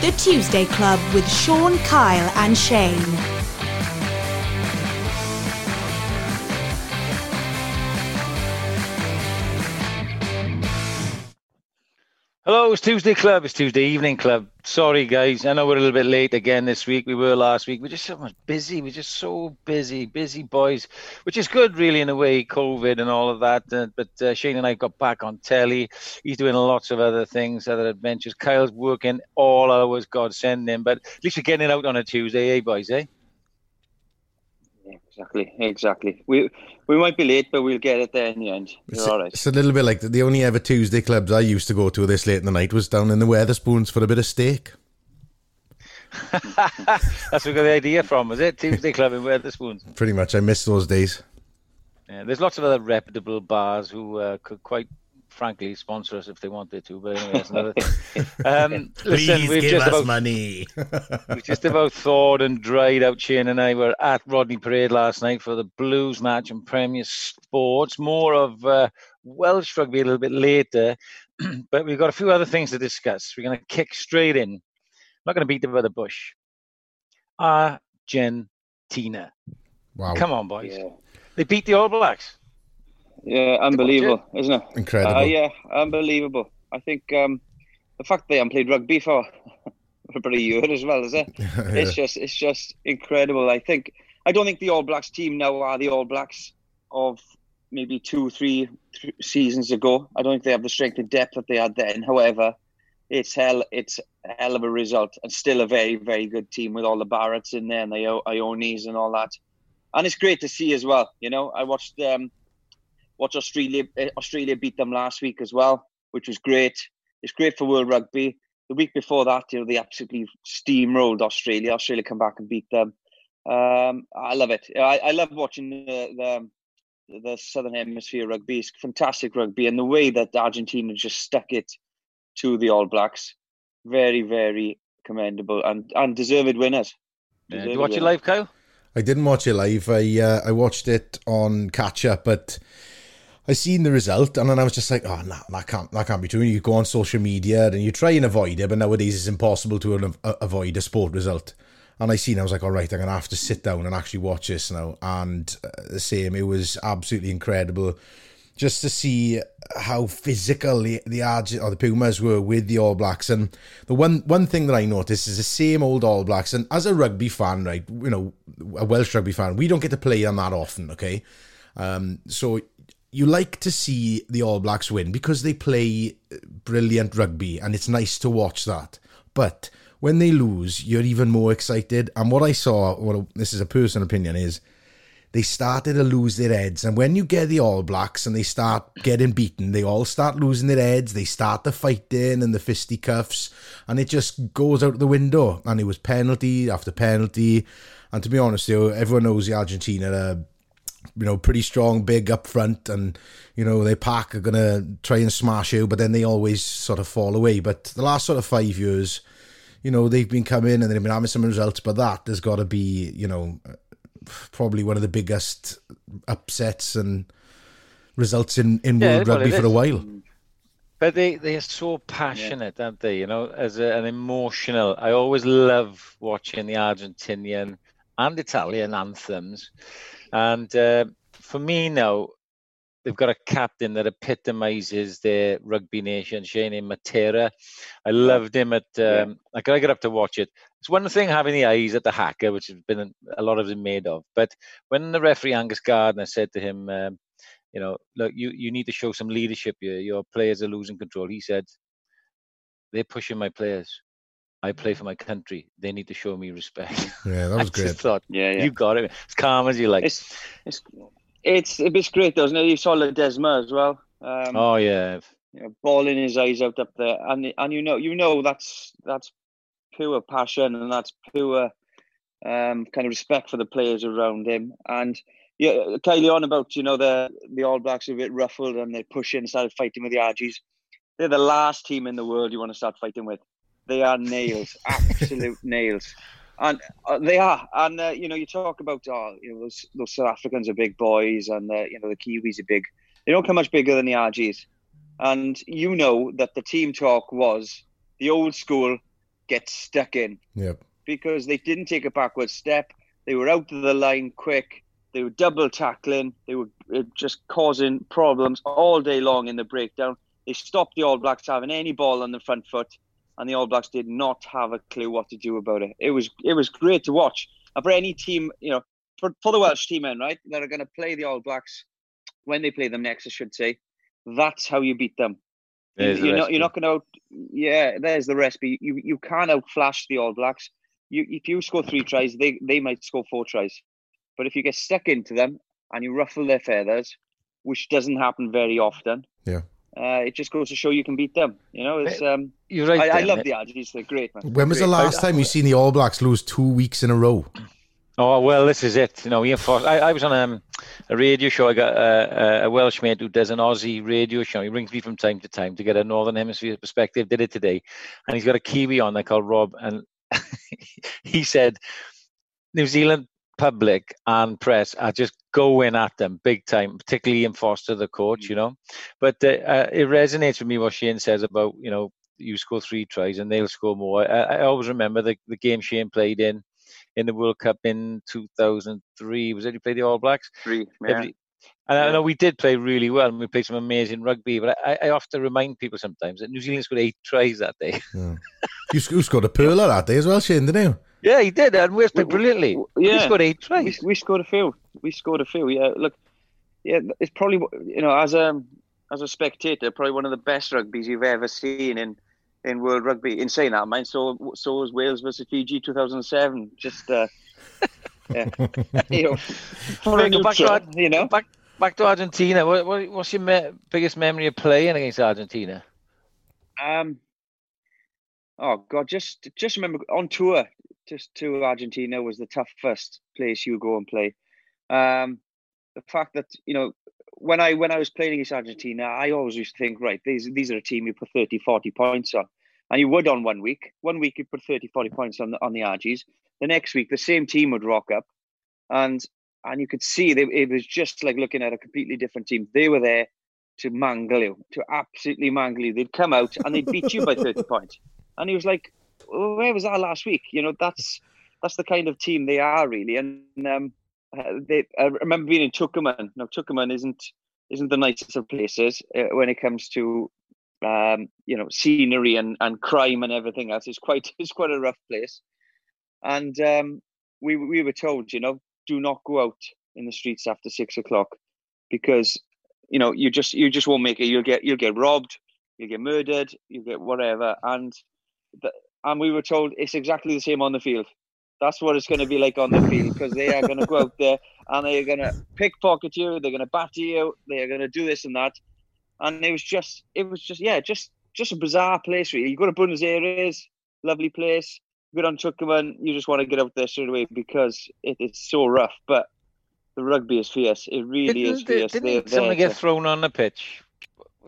The Tuesday Club with Sean, Kyle, and Shane. It's Tuesday Club. It's Tuesday Evening Club. Sorry, guys. I know we're a little bit late again this week. We were last week. We're just so much busy. We're just so busy, busy boys, which is good, really, in a way, COVID and all of that. Uh, but uh, Shane and I got back on telly. He's doing lots of other things, other adventures. Kyle's working all hours, God send him. But at least we're getting out on a Tuesday, eh, boys, eh? Exactly, exactly. We we might be late, but we'll get it there in the end. You're It's, all right. it's a little bit like the, the only ever Tuesday clubs I used to go to this late in the night was down in the Wetherspoons for a bit of steak. That's where we got the idea from, was it? Tuesday Club in Wetherspoons. Pretty much, I miss those days. Yeah, there's lots of other reputable bars who uh, could quite frankly sponsor us if they wanted to. But anyway, that's another thing. Um, listen, we've just about money. we just about thawed and dried out. Shane and I were at Rodney Parade last night for the Blues match and Premier Sports. More of uh, Welsh rugby a little bit later, but we've got a few other things to discuss. We're going to kick straight in. I'm not going to beat about the bush. Argentina. wow, Come on, boys. Yeah, They beat the All Blacks. Yeah, unbelievable, isn't it? incredible. Uh, yeah, unbelievable. I think um, the fact they haven't played rugby for, for about a year as well, is it? It's just, it's just incredible. I think I don't think the All Blacks team now are the All Blacks of maybe two, three th- seasons ago. I don't think they have the strength and depth that they had then. However, it's hell, it's a hell of a result, and still a very, very good team with all the Barretts in there and the I- Ioanes and all that. And it's great to see as well. You know, I watched um, watched Australia uh, Australia beat them last week as well, which was great. It's great for World Rugby. The week before that, you know, they absolutely steamrolled Australia. Australia come back and beat them. Um, I love it. I, I love watching the, the the Southern Hemisphere rugby. It's fantastic rugby, and the way that Argentina just stuck it to the All Blacks, very, very commendable and and deserved winners. Yeah, Did you watch it live, Kyle? I didn't watch it live. I uh, I watched it on catch up, but I seen the result and then I was just like, oh no, that can't that can't be true. You go on social media and you try and avoid it, but nowadays it's impossible to avoid a sport result. And I seen, I was like, all right, I'm gonna have to sit down and actually watch this now. And uh, the same, it was absolutely incredible, just to see how physical the the Arge- or the Pumas were with the All Blacks. And the one one thing that I noticed is the same old All Blacks. And as a rugby fan, right, you know, a Welsh rugby fan, we don't get to play them that often, okay. Um, so you like to see the All Blacks win because they play uh, brilliant rugby and it's nice to watch that. But when they lose, you're even more excited. And what I saw, well, this is a personal opinion, is they started to lose their heads. And when you get the All Blacks and they start getting beaten, they all start losing their heads. They start the fighting and the fisticuffs, and it just goes out the window. And it was penalty after penalty. And to be honest, everyone knows the Argentina you know, pretty strong, big up front, and you know their pack are gonna try and smash you, but then they always sort of fall away. But the last sort of five years, you know, they've been coming and they've been having some results, but that has got to be, you know, probably one of the biggest upsets and results in in Yeah, world rugby for a while. But they, they are so passionate, aren't they? You know, as a, an emotional. I always love watching the Argentinian and Italian anthems. And uh, for me now, they've got a captain that epitomizes their rugby nation, Shane Matera. I loved him at. Um, I gotta get up to watch it. It's one thing having the eyes at the haka, which has been a lot of it made of. But when the referee Angus Gardner said to him, um, you know, look, you, you need to show some leadership here. Your players are losing control. He said, they're pushing my players. I play for my country. They need to show me respect. Yeah, that I was just great. thought, Yeah, yeah. you got it. It's calm as you like. It's it's it's it's great, though, isn't it? You saw Ledesma as well. Um, oh yeah, you know, bawling his eyes out up there, and and you know you know that's that's pure passion and that's pure um, kind of respect for the players around him. And yeah, Kylie on about you know the the All Blacks are a bit ruffled and they're pushing, started fighting with the Argies. They're the last team in the world you want to start fighting with. They are nails, absolute nails. And uh, they are, and uh, you know, you talk about oh, you know, those, those South Africans are big boys, and uh, you know the Kiwis are big. They don't come much bigger than the Argies. And you know that the team talk was the old school get stuck in. Yep. Because they didn't take a backward step. They were out of the line quick. They were double tackling. They were uh, just causing problems all day long in the breakdown. They stopped the All Blacks having any ball on the front foot, and the All Blacks did not have a clue what to do about it. It was it was great to watch. And for any team, you know, for, for the Welsh team men, right, that are going to play the All Blacks when they play them next, I should say, that's how you beat them. There's you're not you're not going to yeah there's the recipe you you can't outflash the all blacks you if you score three tries they they might score four tries but if you get stuck into them and you ruffle their feathers which doesn't happen very often Yeah. Uh, it just goes to show you can beat them you know it's um You're right. I, I love mate. the Argies they're great man When was the last time you seen the All Blacks lose two weeks in a row? Oh well, this is it. You know, Ian Foster. I, I was on um, a radio show. I got uh, a Welsh mate who does an Aussie radio show. He rings me from time to time to get a Northern Hemisphere perspective. Did it today, and he's got a Kiwi on there called Rob, and he said New Zealand public and press are just going at them big time, particularly in Foster, the coach. You know, but uh, uh, it resonates with me what Shane says about you know you score three tries and they'll score more. I, I always remember the the game Shane played in in the World Cup in 2003. Was it he played the All Blacks? Three, yeah. Every- and I know we did play really well and we played some amazing rugby, but I, I often remind people sometimes that New Zealand scored eight tries that day. You, you scored a pearler that day as well, Shane, didn't you? yeah, he did, and Wales played We- we- brilliantly. yeah. He scored eight we, tries. we scored a few. We scored a few. Yeah, look, yeah, it's probably you know as a as a spectator, probably one of the best rugby's you've ever seen in in world rugby. In saying that, mine, so so was Wales versus Fiji 2007. Just uh, yeah, you know, Right, go back to you know. Back back to Argentina. What, what, what's your me- biggest memory of playing against Argentina? Um, oh God, just just remember on tour, just to Argentina was the toughest place you go and play. Um, the fact that you know when I when I was playing against Argentina, I always used to think, right, these these are a team you put 30, 40 points on, and you would on one week. One week you put 30, 40 points on the on the Argies. The next week, the same team would rock up, and and you could see they, it was just like looking at a completely different team. They were there to mangle you, to absolutely mangle you. They'd come out and they'd beat you by 30 points. And he was like, oh, where was that last week? You know, that's that's the kind of team they are really. And um, they, I remember being in Tucumán. Now, Tucumán isn't isn't the nicest of places uh, when it comes to um, you know scenery and, and crime and everything else. It's quite it's quite a rough place. And um, we we were told, you know, do not go out in the streets after six o'clock because you know you just you just won't make it. You'll get you'll get robbed, you'll get murdered, you'll get whatever. And the, and we were told it's exactly the same on the field. That's what it's going to be like on the field because they are going to go out there and they are going to pickpocket you. They're going to batter you. They are going to do this and that. And it was just, it was just, yeah, just just a bizarre place. Really, you You go to Buenos Aires, lovely place. You go down Tucumán, you just want to get out there straight away because it, it's so rough. But the rugby is fierce. It really is Didn't, fierce. didn't They're someone there get thrown on the pitch?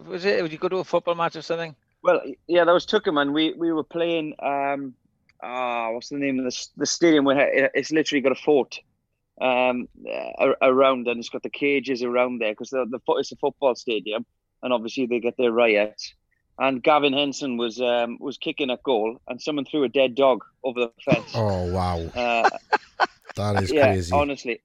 Was it? Would you go to a football match or something? Well, yeah, that was Tucumán. We we were playing. Um, ah, what's the name of the the stadium? Where it's literally got a fort um a- around, and it's got the cages around there because the the fo- it's a football stadium, and obviously they get their riots. And Gavin Henson was um was kicking a goal, and someone threw a dead dog over the fence. Oh wow, Uh, that is yeah, crazy. honestly.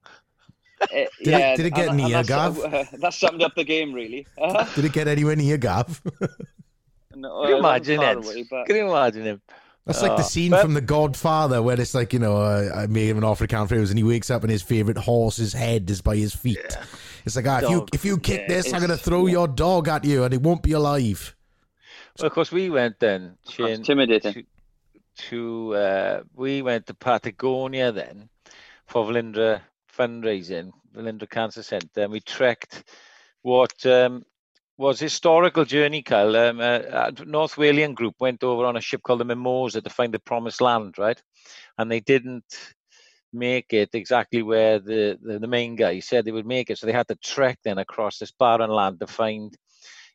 Uh, it- yeah, did it get and- and near, that's, Gav? uh, that summed up the game, really. Uh, Did it get anywhere near Gav? no, Can you it wasn't imagine it? away, but- Can you imagine him? That's like the Oh, scene but- from The Godfather where it's like, you know, uh, I made him an offer to count favors and he wakes up and his favorite horse's head is by his feet. It's like, ah, if you if you kick Yeah, this, I'm going to throw yeah. your dog at you and it won't be alive. Well, of course, we went then. Shane, intimidating. To, to uh, we went to Patagonia then for Velindre fundraising, Velindre Cancer Centre, and we trekked what um, was historical journey. Kyle, um, uh, uh, North Walian group went over on a ship called the Mimosa to find the Promised Land, right? And they didn't make it exactly where the, the, the main guy said they would make it, so they had to trek then across this barren land to find,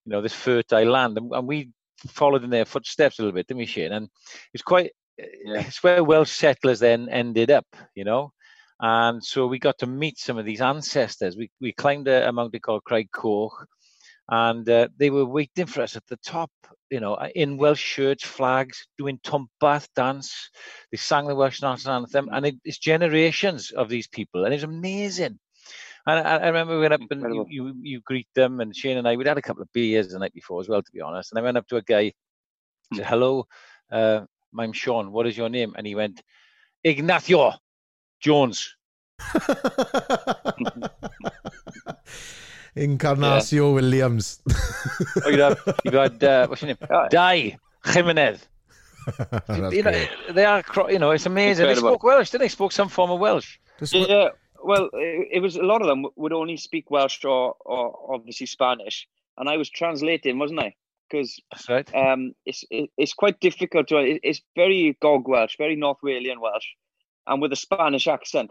you know, this fertile land, and, and we followed in their footsteps a little bit, didn't we, Shane? And it's quite, Yeah. it's where Welsh settlers then ended up, you know. And so we got to meet some of these ancestors. We we climbed a, a mountain called Craig Coch, and uh, they were waiting for us at the top, you know, in Welsh shirts, flags, doing Twmpath dance. They sang the Welsh national anthem, and it, it's generations of these people, and it's amazing. And I, I remember we went up and you, you, you greet them, and Shane and I, we'd had a couple of beers the night before as well, to be honest. And I went up to a guy, said, "Hello, uh, I'm Sean. What is your name?" And he went, "Ignacio Jones." Encarnacio yeah. Williams. oh, you have, you've had, uh, what's your name? Dai Jimenez. you know, they are, you know, it's amazing. Incredible. They spoke Welsh, didn't they? Spoke some form of Welsh. Yeah, well, it was a lot of them would only speak Welsh or, or obviously Spanish, and I was translating, wasn't I? Because right. um, it's it, it's quite difficult to. It's very Gog Welsh, very North Walian Welsh, and with a Spanish accent.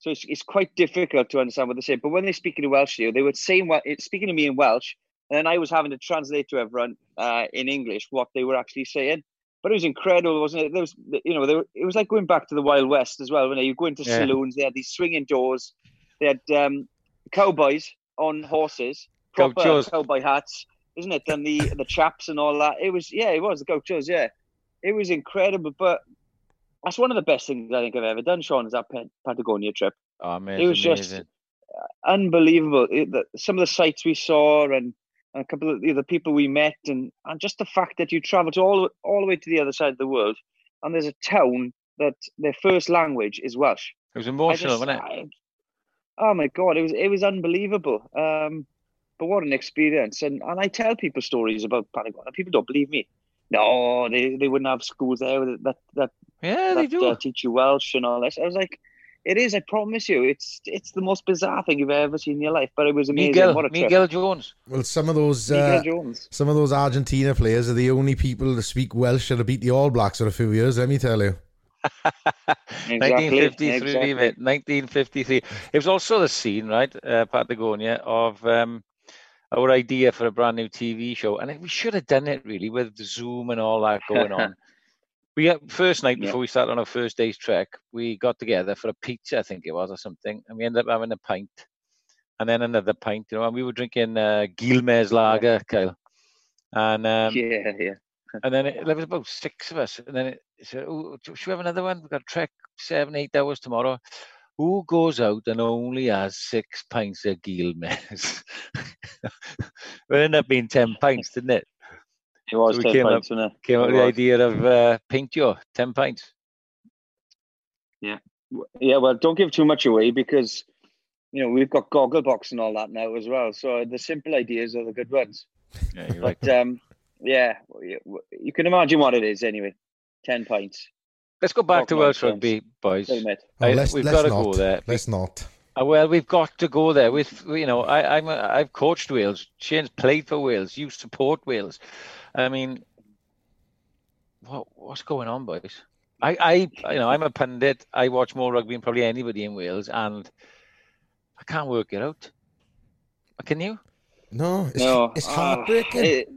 So it's, it's quite difficult to understand what they say. But when they're speaking in Welsh to you, they would say speaking to me in Welsh, and then I was having to translate to everyone uh, in English what they were actually saying. But it was incredible, wasn't it? There was, you know, were, it was like going back to the Wild West as well. When you go into yeah. saloons, they had these swinging doors, they had um, cowboys on horses, proper Gauchos. cowboy hats, isn't it? And the the chaps and all that. It was, yeah, it was the gauchos, yeah. It was incredible, but that's one of the best things I think I've ever done, Sean, is that Patagonia trip. Oh, man, it was amazing. just unbelievable. It, the, some of the sights we saw and, and a couple of the, the people we met, and, and just the fact that you travel to all all the way to the other side of the world, and there's a town that their first language is Welsh. It was emotional, just, wasn't it? I, oh my god, it was it was unbelievable. Um, but what an experience! And and I tell people stories about Patagonia. People don't believe me. No, they, they wouldn't have schools there that that yeah, they do. Uh, teach you Welsh and all this. I was like, it is. I promise you, it's it's the most bizarre thing you've ever seen in your life. But it was amazing. Miguel, what a trip. Miguel Jones. Well, some of those uh, some of those Argentina players are the only people to speak Welsh that have beat the All Blacks for a few years. Let me tell you. exactly, 1953, exactly. mate. 1953. It was also the scene, right, uh, Patagonia, of um, our idea for a brand new TV show, and we should have done it really with Zoom and all that going on. We got first night before yeah. we started on our first day's trek, we got together for a pizza, I think it was, or something, and we ended up having a pint, and then another pint, you know, and we were drinking uh, Quilmes lager. Kyle, and um, yeah, yeah. and then it, there was about six of us, and then it said, "Oh, should we have another one? We've got a trek seven, eight hours tomorrow." Who goes out and only has six pints of Quilmes? it ended up being ten pints, didn't it? It was so 10 came pints, up, Came up with the idea of uh, Pink Joe, 10 pints. Yeah. Yeah, well, don't give too much away because, you know, we've got Gogglebox and all that now as well. So the simple ideas are the good ones. Yeah, but, right. um, yeah, you can imagine what it is anyway. 10 pints. Let's go back Talk to Welsh rugby, boys. Oh, let's, we've let's got to not. go there. Let's not. Uh, well, we've got to go there. With you know, I, I'm a, I've coached Wales. Shane's played for Wales. You support Wales. I mean, what what's going on, boys? I, I, you know, I'm a pundit. I watch more rugby than probably anybody in Wales, and I can't work it out. Can you? No, it's, no, it's heartbreaking. Uh, it,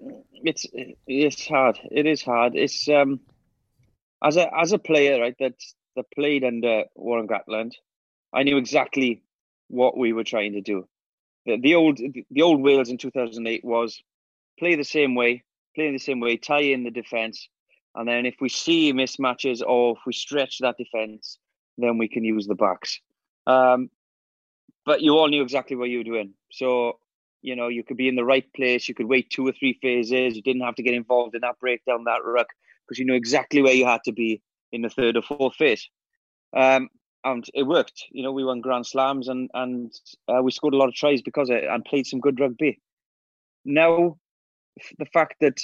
it's it's hard. It is hard. It's um, as a as a player, right? That that played under Warren Gatland, I knew exactly what we were trying to do. The, the old the old Wales in 2008 was play the same way, playing the same way, tie in the defence, and then if we see mismatches or if we stretch that defence, then we can use the backs. Um, but you all knew exactly what you were doing. So, you know, you could be in the right place, you could wait two or three phases, you didn't have to get involved in that breakdown, that ruck, because you knew exactly where you had to be in the third or fourth phase. Um, and it worked. You know, we won Grand Slams and and uh, we scored a lot of tries because it and played some good rugby. Now the fact that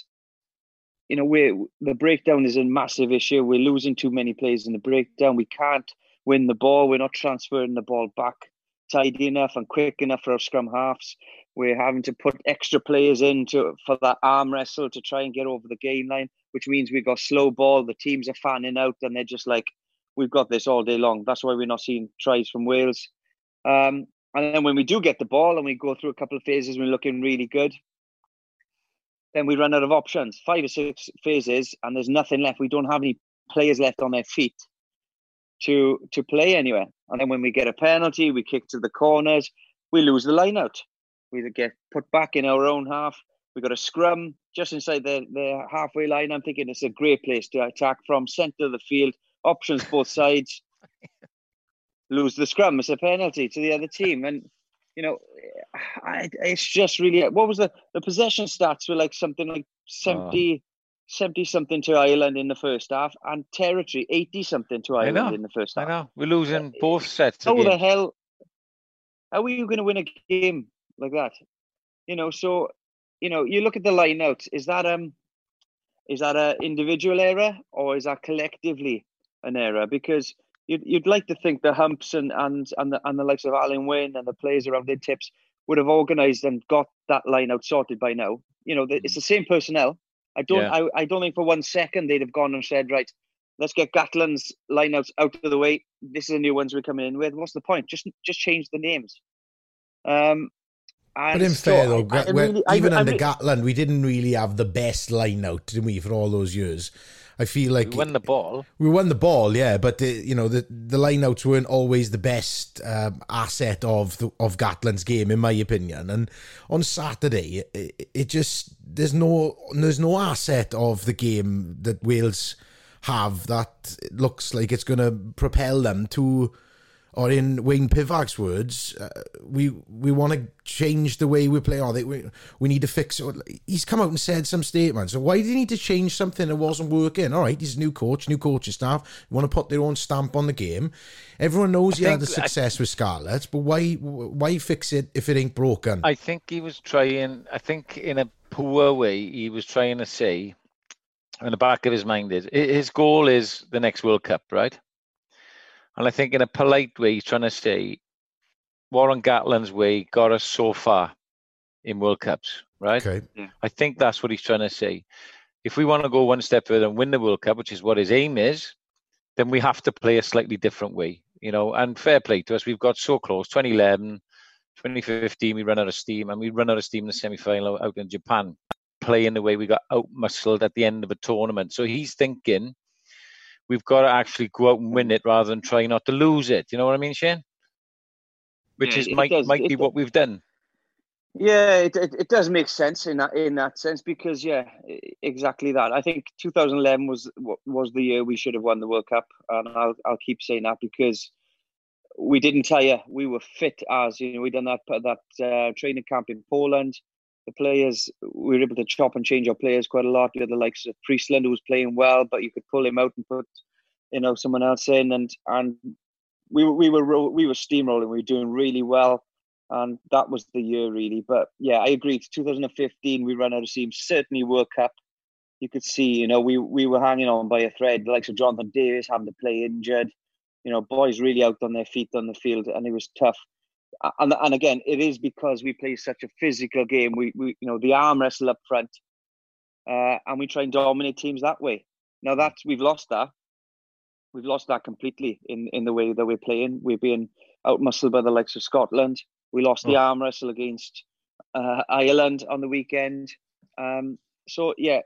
you know we the breakdown is a massive issue. We're losing too many players in the breakdown. We can't win the ball. We're not transferring the ball back tidy enough and quick enough for our scrum halves. We're having to put extra players in to, for that arm wrestle to try and get over the game line, which means we've got slow ball. The teams are fanning out and they're just like, we've got this all day long. That's why we're not seeing tries from Wales. Um, and then when we do get the ball and we go through a couple of phases, we're looking really good then we run out of options. Five or six phases, and there's nothing left. We don't have any players left on their feet to to play anywhere. And then when we get a penalty, we kick to the corners, we lose the line out. We get put back in our own half. We got a scrum just inside the, the halfway line. I'm thinking it's a great place to attack from centre of the field, options both sides. Lose the scrum, it's a penalty to the other team. And, you know, I, it's just really, what was the, the possession stats were like something like 70, 70 something to Ireland in the first half and territory 80 something to Ireland in the first half. I know. We're losing both sets. How again. the hell, how are you going to win a game like that? You know, so you know, you look at the lineouts. Is that um, is that a individual error or is that collectively an error? Because you'd you'd like to think the humps and and and the, and the likes of Alun Wyn and the players around their tips would have organised and got that line out sorted by now. You know, it's the same personnel. I don't Yeah. I, I don't think for one second they'd have gone and said, right, let's get Gatland's lineouts out of the way. This is the new ones we're coming in with. What's the point? Just just change the names. Um, But in so fair though, I when- really- even I under Gatland, we didn't really have the best line out, did we, for all those years? I feel like We won the ball. we won the ball, yeah, but the, you know the the lineouts weren't always the best um, asset of the, of Gatland's game, in my opinion. And on Saturday, it, it just there's no there's no asset of the game that Wales have that looks like it's going to propel them to. Or in Wayne Pivac's words, uh, we we want to change the way we play. Or they, we we need to fix it. He's come out and said some statements. So why did he need to change something that wasn't working? All right, he's a new coach, new coaching staff. want to put their own stamp on the game. Everyone knows he had the think- I- success with Scarlett, but why why fix it if it ain't broken? I think he was trying. I think in a poor way, he was trying to say, in the back of his mind is his goal is the next World Cup, right? And I think in a polite way, he's trying to say, Warren Gatland's way got us so far in World Cups, right? okay, I think that's what he's trying to say. If we want to go one step further and win the World Cup, which is what his aim is, then we have to play a slightly different way, you know. And fair play to us, we've got so close. 2011, 2015, we run out of steam, and we run out of steam in the semi-final out in Japan, playing the way we got out muscled at the end of a tournament. So he's thinking we've got to actually go out and win it rather than try not to lose it. You know what I mean, Shane? Which Yeah, is might does. might be what we've done. Yeah, it, it, it does make sense in that in that sense because yeah, exactly that. I think 2011 was was the year we should have won the World Cup, and I'll I'll keep saying that because we didn't tire. We were fit as you know. We done that that uh, training camp in Poland. The players we were able to chop and change our players quite a lot. We had the likes of Priestland who was playing well, but you could pull him out and put you know someone else in, and and we we were we were steamrolling. We were doing really well and that was the year really. But yeah, I agree. 2015, we ran out of steam. Certainly World Cup, you could see, you know, we we were hanging on by a thread. The likes of Jonathan Davies having to play injured, you know, boys really out on their feet on the field, and it was tough. And and again, it is because we play such a physical game. We we you know the arm wrestle up front, uh, and we try and dominate teams that way. Now that's we've lost that. We've lost that completely in in the way that we're playing. We're being out muscled by the likes of Scotland. We lost the Oh. arm wrestle against uh, Ireland on the weekend. Um, so yeah,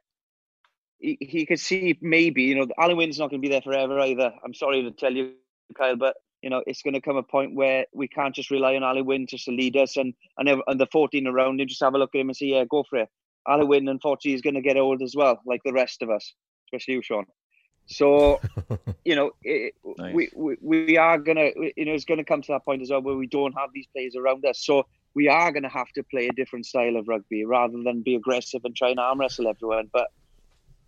he, he could see maybe you know Alun Wyn's not going to be there forever either. I'm sorry to tell you, Kyle, but you know it's going to come a point where we can't just rely on Ali Wynn just to lead us and and, and the 14 around him just have a look at him and say yeah go for it. Alun Wyn unfortunately is going to get old as well, like the rest of us, especially you, Sean. So you know, it, Nice. we, we we are gonna, you know, it's gonna come to that point as well where we don't have these players around us. So we are gonna have to play a different style of rugby rather than be aggressive and try and arm wrestle everyone. But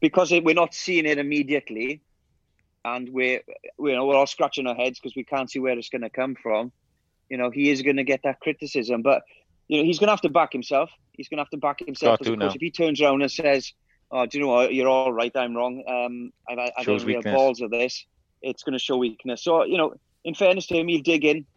because it, we're not seeing it immediately, and we're you know we're all scratching our heads because we can't see where it's gonna come from. You know, he is gonna get that criticism, but you know he's gonna have to back himself. He's gonna have to back himself. Got as to a coach. now. If he turns around and says, "Oh, do you know what? You're all right. I'm wrong. Um, I, I, don't have balls of this." It's going to show weakness. So you know, in fairness to him, he'll dig in.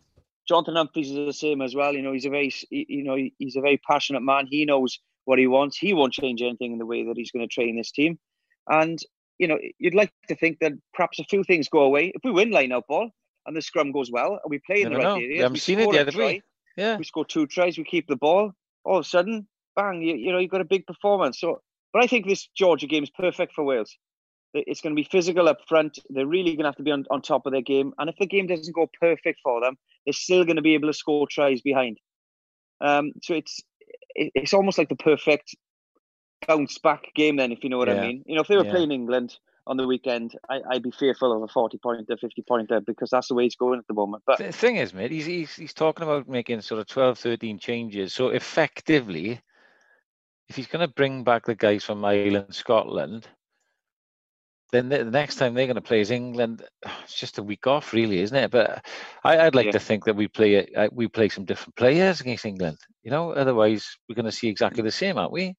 Jonathan Humphreys is the same as well. You know, he's a very, you know, he's a very passionate man. He knows what he wants. He won't change anything in the way that he's going to train this team. And you know, you'd like to think that perhaps a few things go away if we win line-out ball and the scrum goes well and we play in the right know. we haven't seen it score the other try, way. Yeah. we score two tries, we keep the ball. All of a sudden, bang! You, you know, you've got a big performance. So, but I think this Georgia game is perfect for Wales. It's going to be physical up front. They're really going to have to be on, on top of their game. And if the game doesn't go perfect for them, they're still going to be able to score tries behind. Um, so it's it's almost like the perfect bounce back game. Then, if you know what Yeah. I mean. You know, if they were Yeah. playing England on the weekend, I, I'd be fearful of a forty pointer, fifty pointer because that's the way he's going at the moment. But The thing is, mate, he's, he's he's talking about making sort of 12, 13 changes. So effectively, if he's going to bring back the guys from Ireland, Scotland, then the, next time they're going to play is England. It's just a week off, really, isn't it? But I, I'd like Yeah. to think that we play uh, we play some different players against England. You know, otherwise we're going to see exactly the same, aren't we?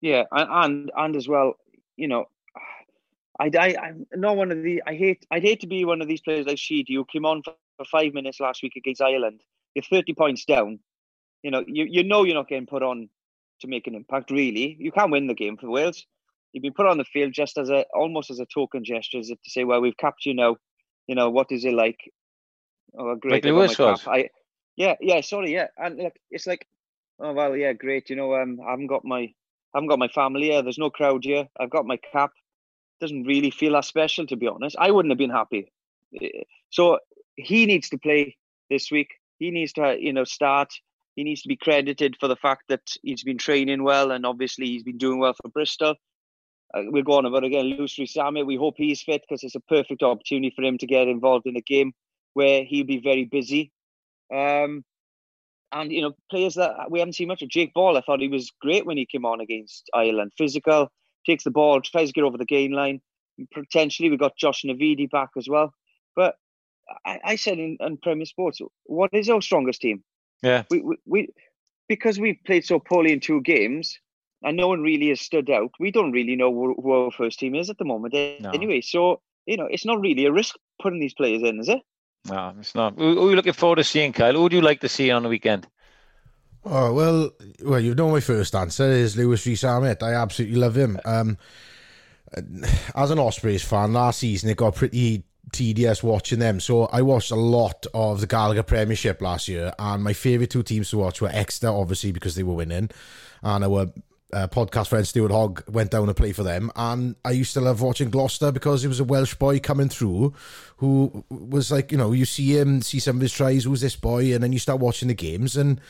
Yeah, and and, as well, you know, I, I I'm not one of the I hate I'd hate to be one of these players like Sheedy who came on for, five minutes last week against Ireland. You're 30 points down. You know, you, you know you're not getting put on to make an impact. Really, you can't win the game for Wales. You've been put on the field just as a almost as a token gesture, as if to say, "Well, we've capped you now. You know what is it like?" Oh, great! Lewis was. I, yeah, yeah. Sorry, yeah, and look, it's like, oh well, yeah, great. You know, um, I haven't got my I haven't got my family here. There's no crowd here. I've got my cap. Doesn't really feel that special, to be honest. I wouldn't have been happy. Eh, So he needs to play this week. He needs to, you know, start. He needs to be credited for the fact that he's been training well, and obviously he's been doing well for Bristol. Uh, we'll go on about again. Louis Rees-Zammit, we hope he's fit because it's a perfect opportunity for him to get involved in a game where he'll be very busy. Um, and you know, players that uh, we haven't seen much of. Jake Ball, I thought he was great when he came on against Ireland. Physical, takes the ball, tries to get over the gain line. Potentially, we got Josh Navidi back as well. But I, I said in, in Premier Sports, what is our strongest team? Yeah. We, we, we because we've played so poorly in two games, and no one really has stood out. We don't really know who, who our first team is at the moment. No. Anyway, so you know, it's not really a risk putting these players in, is it? No, it's not. Who, are you looking forward to seeing, Kyle? Who would you like to see on the weekend? Oh well, well, you know my first answer is Lewis Ahmed. I absolutely love him. Um, as an Ospreys fan, last season it got pretty tedious watching them. So I watched a lot of the Gallagher Premiership last year, and my favourite two teams to watch were Exeter, obviously because they were winning, and our uh, podcast friend Stuart Hogg went down to play for them. And I used to love watching Gloucester because it was a Welsh boy coming through who was like, you know, you see him, see some of his tries, who's this boy, and then you start watching the games and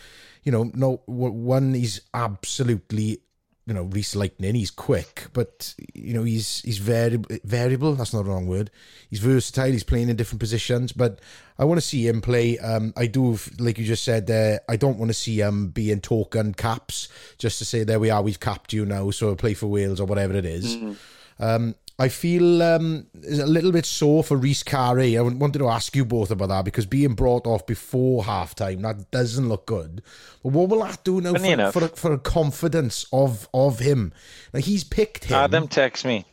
you know, no one he's absolutely, you know, Reese Lightning. He's quick, but you know, he's he's variable. Variable. That's not the wrong word. He's versatile. He's playing in different positions. But I want to see him play. Um, I do, like you just said there. I don't want to see him being token caps just to say there we are. We've capped you now, so play for Wales or whatever it is. Um, I feel um, is a little bit sore for Rhys Carré. I wanted to ask you both about that because being brought off before halftime that doesn't look good. But what will that do now Funny for, for, for a confidence of of him? Now he's picked him. Adam text me.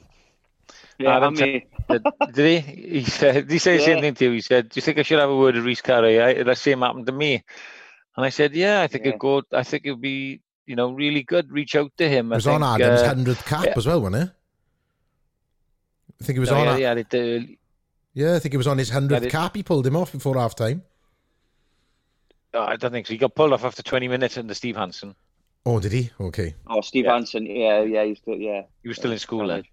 Yeah, Adam I mean, Did, did he? He said, did he say the same thing to you? He said, "Do you think I should have a word with Rhys Carré?" I, the same happened to me, and I said, "Yeah, I think Yeah. it'd go. I think it'd be, you know, really good. Reach out to him." It I was on think, Adam's uh, hundredth cap yeah. as well, wasn't it? I think it was no, on. yeah, a- yeah, they did. yeah, I think it was on his hundredth did. cap. He pulled him off before halftime. Oh, I don't think so. He got pulled off after 20 minutes under Steve Hansen. Oh, did he? Okay. oh, Steve Yeah. Hansen, yeah, yeah, he's still, yeah. He was still in school then.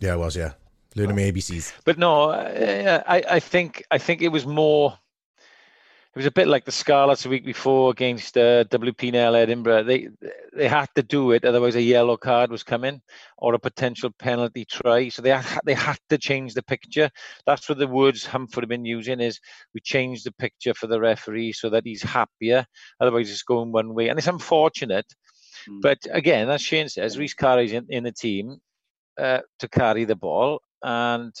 Yeah, it was. Yeah, learning my ABCs. But no, uh, I, I think I think it was more. It was a bit like the Scarlets the week before against uh, WP Nel Edinburgh. They they had to do it, otherwise a yellow card was coming or a potential penalty try. So they had, they had to change the picture. That's what the words Humphrey have been using is we change the picture for the referee so that he's happier. Otherwise, it's going one way, and it's unfortunate. Mm. But again, as Shane says, Rhys Carré's in, in the team uh, to carry the ball, and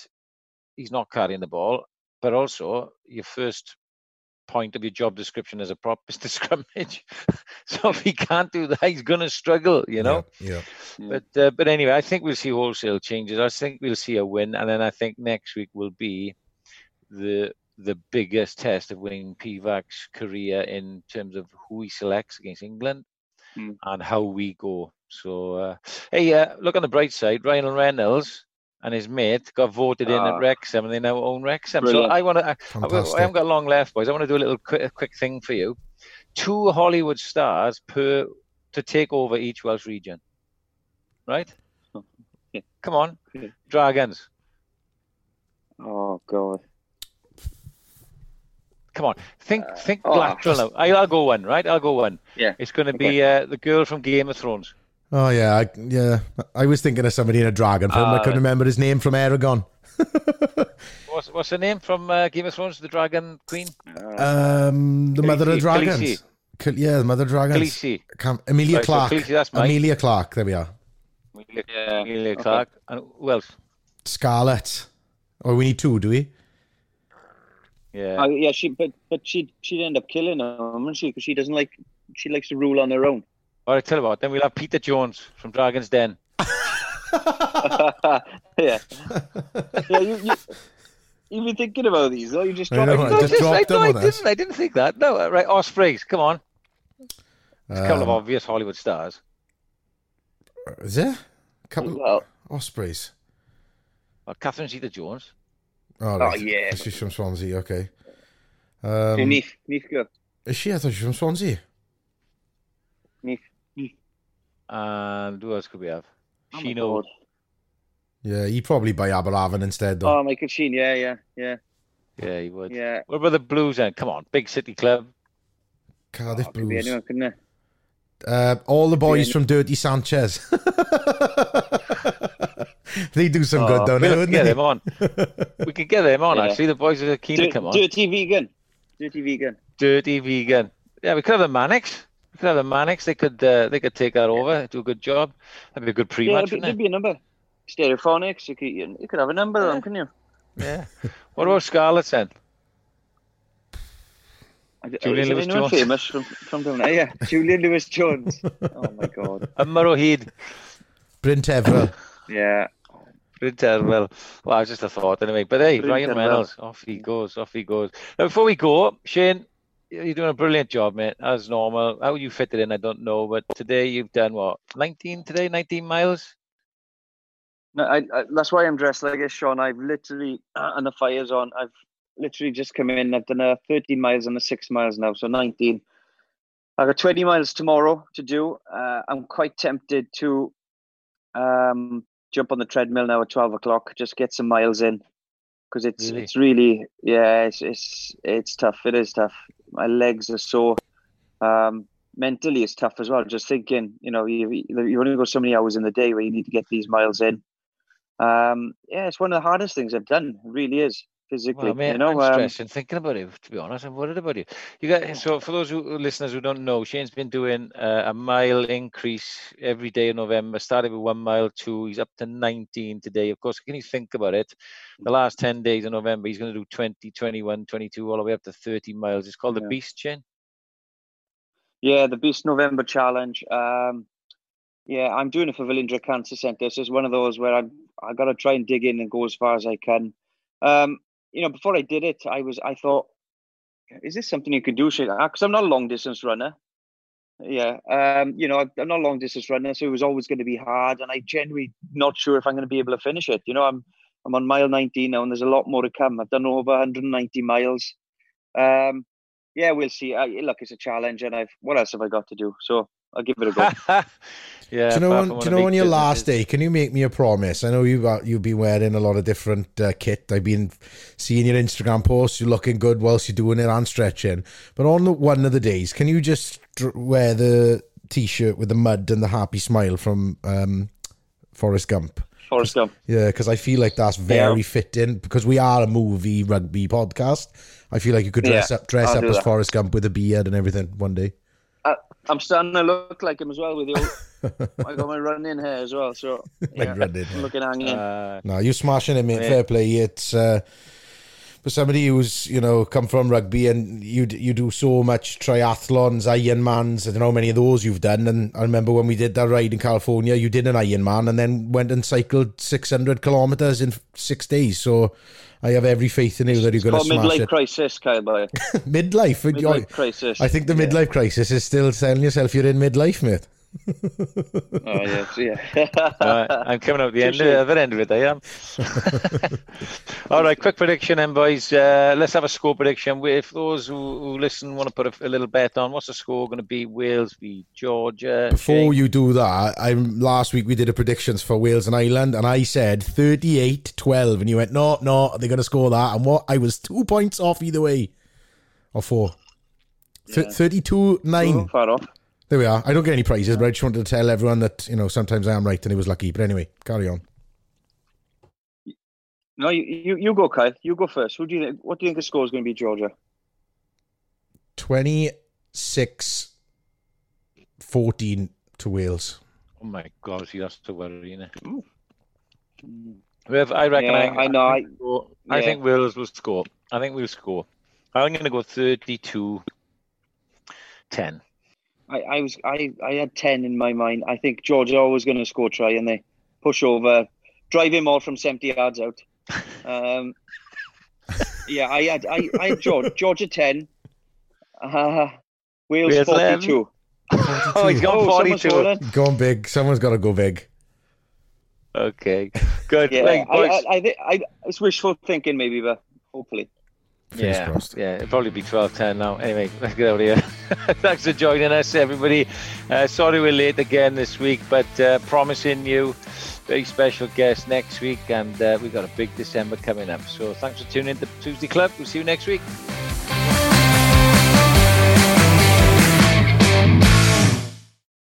he's not carrying the ball. But also, your first point of your job description as a prop is to scrummage. so if he can't do that, he's going to struggle, you know. Yeah. But uh, but anyway, I think we'll see wholesale changes. I think we'll see a win, and then I think next week will be the the biggest test of Wayne Pivac's career in terms of who he selects against England Hmm. and how we go. So uh, hey, uh, look on the bright side. Ryan Reynolds and his mate got voted in Ah. at Wrexham, and they now own Wrexham. Brilliant. So I want to. I, I Fantastic. haven't got long left, boys. I want to do a little quick, a quick thing for you. Two Hollywood stars per to take over each Welsh region. Right? Yeah. Come on, Yeah. Dragons. Oh, God. come on. Think think oh. lateral now. I, I'll go one, right? I'll go one. Yeah. It's going to be uh, the girl from Game of Thrones. Oh yeah, I, yeah. I was thinking of somebody in a dragon film. I Ah, couldn't right. remember his name from Eragon. What's what's her name from uh, Game of Thrones? The Dragon Queen. Um, the mother of dragons. Khaleesi. Khal- yeah, the mother of dragons. Khaleesi. Can't- Amelia Right, so Clarke. Khaleesi, that's mine. Amelia Clarke. There we are. Amelia, Yeah, Amelia okay. Clarke. And who else? Scarlet. Oh, we need two, do we? Yeah. Uh, yeah, she but but she she'd end up killing him, wouldn't she? Because she doesn't like she likes to rule on her own. All right, tell you what. Then we'll have Peter Jones from Dragon's Den. yeah, yeah. You, you you've been thinking about these, though. You just I dropped know. I just I, dropped no, them I didn't. I didn't think that. No, uh, right. Ospreys. Come on. There's A couple of Um, obvious Hollywood stars. is there? A Couple Well, Ospreys. Well, Catherine Zeta-Jones. Oh, Oh, yeah. She's from Swansea. Okay. Um, Neef, Neef girl, is she? I thought she was from Swansea. Neef. And who else could we have? Oh my Shino. Yeah, he'd probably by Aberavon instead though. Oh, Michael Sheen. Yeah, yeah, yeah, Yeah, he would. yeah. What about the Blues then? Come on, big city club. Cardiff Oh, could be anyone, couldn't it? Uh, all the boys from Dirty Sanchez. they do some good Oh, down there, We'll wouldn't get they? them on. we could get them on. Yeah. Actually, the boys are keen to come on. Dirty vegan. Dirty vegan. Dirty vegan. Yeah, we could have the Manics. We could have the Manics. They could. Uh, they could take that over. Do a good job. That'd be a good pre-match, there'd, be, wouldn't there'd it? be a number. Stereophonics. You could, you, you could have a number of them, couldn't you? Yeah. What about Scarlett then? Julian Is there anyone Lewis-Jones. famous from from down there? Yeah, Julian Lewis Jones. oh my god. And Murroheed. Bryn Terfel. Yeah. Brinter, well, well, it's just a thought anyway. But hey, Brinter, Ryan well. Reynolds, off he goes, off he goes. Now, before we go, Shane, you're doing a brilliant job, mate, as normal. How you fit it in, I don't know. But today you've done what, 19 today, 19 miles? No, I, I, that's why I'm dressed like this, Sean. I've literally, and the fire's on. I've literally just come in. I've done a 13 miles and a six miles now, so 19. I've got 20 miles tomorrow to do. Uh, I'm quite tempted to um, jump on the treadmill now at 12 o'clock, just get some miles in, because it's Really? it's really yeah, it's it's it's tough. It is tough. My legs are sore. Um, mentally, it's tough as well. Just thinking, you know, you you only got so many hours in the day where you need to get these miles in. Um, yeah, it's one of the hardest things I've done. It really is physically. Well, mate, you know, I'm um, stressing thinking about it. To be honest, I'm worried about you. You got so for those who, listeners who don't know, Shane's been doing uh, a mile increase every day in November. Started with one mile, two. He's up to 19 today. Of course, can you think about it? The last 10 days in November, he's going to do 20, 21, 22, all the way up to 30 miles. It's called the Beast, Shane. Yeah, the Beast November Challenge. Um, yeah, I'm doing it for Velindre Cancer Centre. So it's one of those where I'm I got to try and dig in and go as far as I can. Um, you know, before I did it, I was I thought, is this something you could do? Because I'm not a long distance runner. Yeah, um, you know, I'm I'm not a long distance runner, so it was always going to be hard, and I genuinely not sure if I'm going to be able to finish it. You know, I'm I'm on mile 19 now, and there's a lot more to come. I've done over 190 miles. Um, yeah, we'll see. I, look, it's a challenge, and I've what else have I got to do? So I'll give it a go. yeah. do you know on, do you know on your big last day? Can you make me a promise? I know you uh, you've been wearing a lot of different uh, kit. I've been seeing your Instagram posts. You're looking good whilst you're doing it and stretching. But on the, one of the days, can you just wear the t-shirt with the mud and the happy smile from um, Forrest Gump? Forrest Gump. Yeah, because I feel like that's very Yeah. fitting because we are a movie rugby podcast. I feel like you could dress Yeah, up dress I'll up as that. Forrest Gump with a beard and everything one day. I, I'm starting to look like him as well with the old. I got my running hair as well, so yeah, running I'm looking hanging. Uh, No, you smashing it, mate. Yeah. Fair play. It's uh, for somebody who's you know come from rugby and you you do so much triathlons, Ironmans. I don't know how many of those you've done. And I remember when we did that ride in California, you did an Ironman and then went and cycled six hundred kilometers in six days. So I have every faith in you that you're going to smash midlife it. crisis, Kyle Boy. midlife. Midlife crisis. I think the midlife crisis is still telling yourself you're in midlife, mate. Oh yeah, yeah. Right, I'm coming out the end of the other end of it. I am. All right, quick prediction, then, boys. Uh, let's have a score prediction. If those who, who listen want to put a, a little bet on, what's the score going to be? Wales v Georgia. Before Shane? you do that, I'm last week we did a predictions for Wales and Ireland, and I said 38-12, and you went, no, no, they're going to score that. And what? I was two points off either way. or four. Th- Yeah. 32 9. Far off. There we are. I don't get any prizes, but I just wanted to tell everyone that, you know, sometimes I am right and he was lucky. But anyway, carry on. No, you, you, you go, Kyle. You go first. Who do you think? What do you think the score is going to be, Georgia? 26 14 to Wales. Oh my God, see, that's the worry, innit? Well, I reckon. Yeah, I know, I- go- I think Wales will score. I think we'll score. I'm going to go 32 10. I, I was I, I had ten in my mind. I think Georgia always going to score try and they push over, drive him all from seventy yards out. Um, yeah, I had I, I had Georgia, Georgia ten, uh, Wales Wales forty two. Oh, he's gone Oh, someone's 42. fallen. Going big. Someone's got to go big. Okay, good. Yeah, Right, I. I, I, thi- I, it's wishful thinking maybe, but hopefully. Fingers yeah, crossed. yeah, it'll probably be 12 10 now. Anyway, let's get out of here. Thanks for joining us, everybody. Uh, sorry we're late again this week, but uh, promising you very special guest next week, and uh, we've got a big December coming up. So thanks for tuning in to Tuesday Club. We'll see you next week.